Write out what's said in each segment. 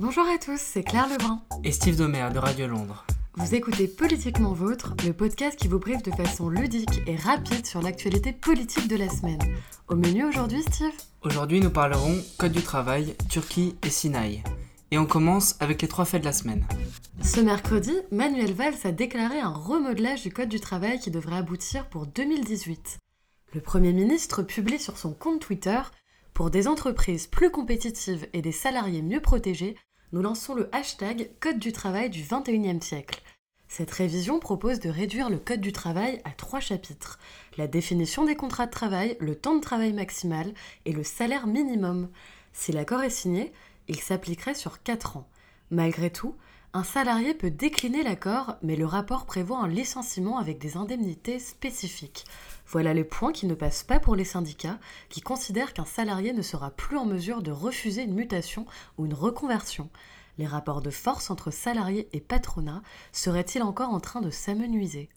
Bonjour à tous, c'est Claire Lebrun. Et Steve Domer de Radio Londres. Vous écoutez Politiquement Vôtre, le podcast qui vous briefe de façon ludique et rapide sur l'actualité politique de la semaine. Au menu aujourd'hui, Steve Aujourd'hui, nous parlerons Code du travail, Turquie et Sinaï. Et on commence avec les trois faits de la semaine. Ce mercredi, Manuel Valls a déclaré un remodelage du Code du travail qui devrait aboutir pour 2018. Le Premier ministre publie sur son compte Twitter Pour des entreprises plus compétitives et des salariés mieux protégés, nous lançons le hashtag Code du travail du 21e siècle. Cette révision propose de réduire le Code du travail à trois chapitres la définition des contrats de travail, le temps de travail maximal et le salaire minimum. Si l'accord est signé, il s'appliquerait sur 4 ans. Malgré tout, un salarié peut décliner l'accord, mais le rapport prévoit un licenciement avec des indemnités spécifiques. Voilà les points qui ne passent pas pour les syndicats, qui considèrent qu'un salarié ne sera plus en mesure de refuser une mutation ou une reconversion. Les rapports de force entre salariés et patronat seraient-ils encore en train de s'amenuiser?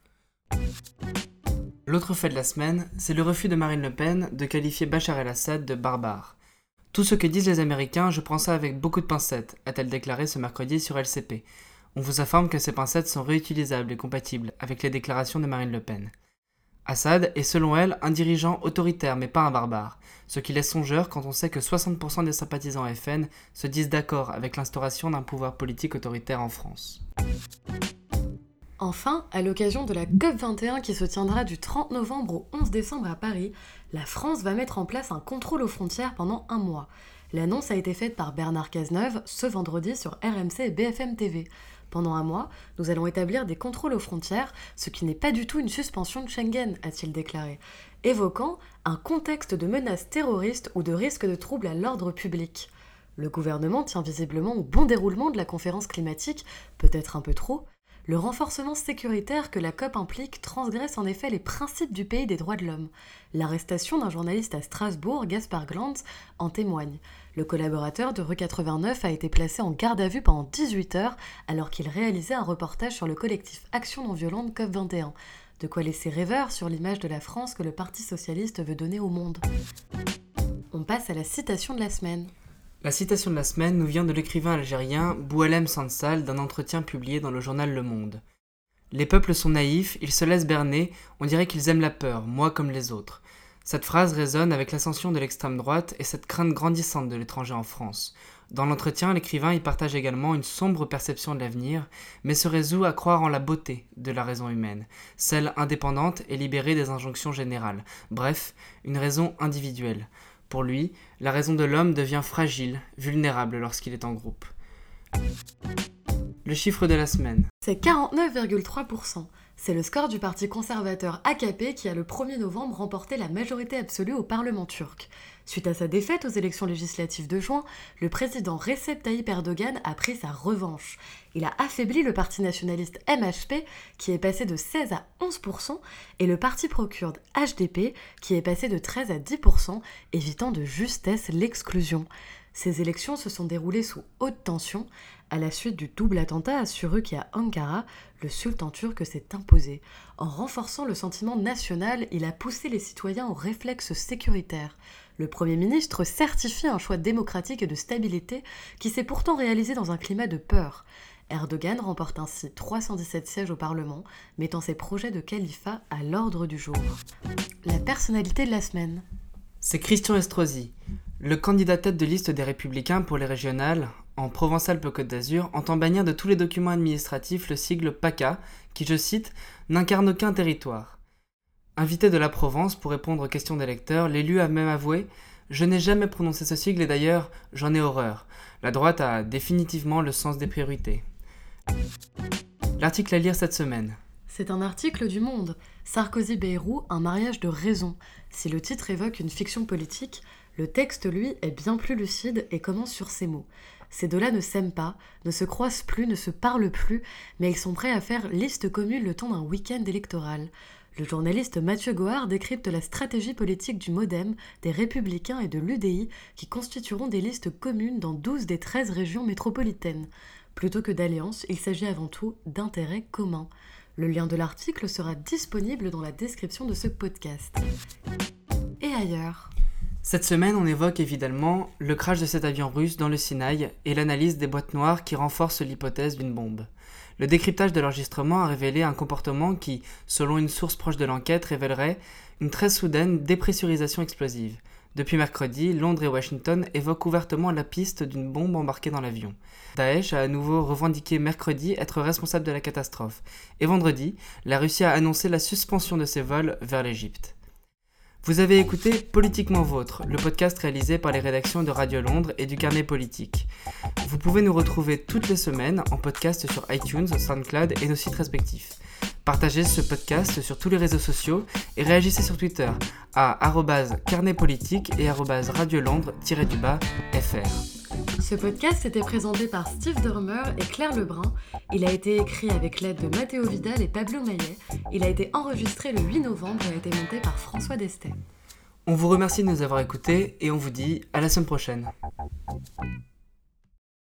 L'autre fait de la semaine, c'est le refus de Marine Le Pen de qualifier Bachar el-Assad de barbare. Tout ce que disent les Américains, je prends ça avec beaucoup de pincettes, a-t-elle déclaré ce mercredi sur LCP. On vous informe que ces pincettes sont réutilisables et compatibles avec les déclarations de Marine Le Pen. Assad est selon elle un dirigeant autoritaire mais pas un barbare, ce qui laisse songeur quand on sait que 60% des sympathisants FN se disent d'accord avec l'instauration d'un pouvoir politique autoritaire en France. Enfin, à l'occasion de la COP21 qui se tiendra du 30 novembre au 11 décembre à Paris, la France va mettre en place un contrôle aux frontières pendant un mois. L'annonce a été faite par Bernard Cazeneuve ce vendredi sur RMC et BFM TV. Pendant un mois, nous allons établir des contrôles aux frontières, ce qui n'est pas du tout une suspension de Schengen, a-t-il déclaré, évoquant un contexte de menace terroriste ou de risque de troubles à l'ordre public. Le gouvernement tient visiblement au bon déroulement de la conférence climatique, peut-être un peu trop. Le renforcement sécuritaire que la COP implique transgresse en effet les principes du pays des droits de l'homme. L'arrestation d'un journaliste à Strasbourg, Gaspard Glantz, en témoigne. Le collaborateur de Rue 89 a été placé en garde à vue pendant 18 heures alors qu'il réalisait un reportage sur le collectif Action non violente COP21. De quoi laisser rêveur sur l'image de la France que le Parti socialiste veut donner au monde. On passe à la citation de la semaine. La citation de la semaine nous vient de l'écrivain algérien Boualem Sansal d'un entretien publié dans le journal Le Monde. Les peuples sont naïfs, ils se laissent berner, on dirait qu'ils aiment la peur, moi comme les autres. Cette phrase résonne avec l'ascension de l'extrême droite et cette crainte grandissante de l'étranger en France. Dans l'entretien, l'écrivain y partage également une sombre perception de l'avenir, mais se résout à croire en la beauté de la raison humaine, celle indépendante et libérée des injonctions générales, bref, une raison individuelle. Pour lui, la raison de l'homme devient fragile, vulnérable lorsqu'il est en groupe. Le chiffre de la semaine. C'est 49,3%. C'est le score du parti conservateur AKP qui a le 1er novembre remporté la majorité absolue au Parlement turc. Suite à sa défaite aux élections législatives de juin, le président Recep Tayyip Erdogan a pris sa revanche. Il a affaibli le parti nationaliste MHP qui est passé de 16 à 11% et le parti pro-kurde HDP qui est passé de 13 à 10%, évitant de justesse l'exclusion. Ces élections se sont déroulées sous haute tension à la suite du double attentat à Suruk et à Ankara, le sultan turc s'est imposé. En renforçant le sentiment national, il a poussé les citoyens au réflexe sécuritaire. Le Premier ministre certifie un choix démocratique et de stabilité qui s'est pourtant réalisé dans un climat de peur. Erdogan remporte ainsi 317 sièges au Parlement, mettant ses projets de califat à l'ordre du jour. La personnalité de la semaine. C'est Christian Estrosi, le candidat tête de liste des Républicains pour les régionales en Provence-Alpes-Côte d'Azur entend bannir de tous les documents administratifs le sigle PACA, qui, je cite, n'incarne aucun territoire. Invité de la Provence pour répondre aux questions des lecteurs, l'élu a même avoué Je n'ai jamais prononcé ce sigle et d'ailleurs, j'en ai horreur. La droite a définitivement le sens des priorités. L'article à lire cette semaine. C'est un article du Monde. Sarkozy-Bayrou, un mariage de raison. Si le titre évoque une fiction politique, le texte, lui, est bien plus lucide et commence sur ces mots. Ces deux-là ne s'aiment pas, ne se croisent plus, ne se parlent plus, mais ils sont prêts à faire liste commune le temps d'un week-end électoral. Le journaliste Mathieu Goard décrypte la stratégie politique du Modem, des Républicains et de l'UDI qui constitueront des listes communes dans 12 des 13 régions métropolitaines. Plutôt que d'alliances, il s'agit avant tout d'intérêts communs. Le lien de l'article sera disponible dans la description de ce podcast. Et ailleurs Cette semaine, on évoque évidemment le crash de cet avion russe dans le Sinaï et l'analyse des boîtes noires qui renforcent l'hypothèse d'une bombe. Le décryptage de l'enregistrement a révélé un comportement qui, selon une source proche de l'enquête, révélerait une très soudaine dépressurisation explosive. Depuis mercredi, Londres et Washington évoquent ouvertement la piste d'une bombe embarquée dans l'avion. Daesh a à nouveau revendiqué mercredi être responsable de la catastrophe. Et vendredi, la Russie a annoncé la suspension de ses vols vers l'Égypte. Vous avez écouté Politiquement Vôtre, le podcast réalisé par les rédactions de Radio Londres et du Carnet Politique. Vous pouvez nous retrouver toutes les semaines en podcast sur iTunes, SoundCloud et nos sites respectifs. Partagez ce podcast sur tous les réseaux sociaux et réagissez sur Twitter à carnetpolitique et radiolondres-fr. Ce podcast était présenté par Steve Dormer et Claire Lebrun. Il a été écrit avec l'aide de Matteo Vidal et Pablo Maillet. Il a été enregistré le 8 novembre et a été monté par François Destet. On vous remercie de nous avoir écoutés et on vous dit à la semaine prochaine.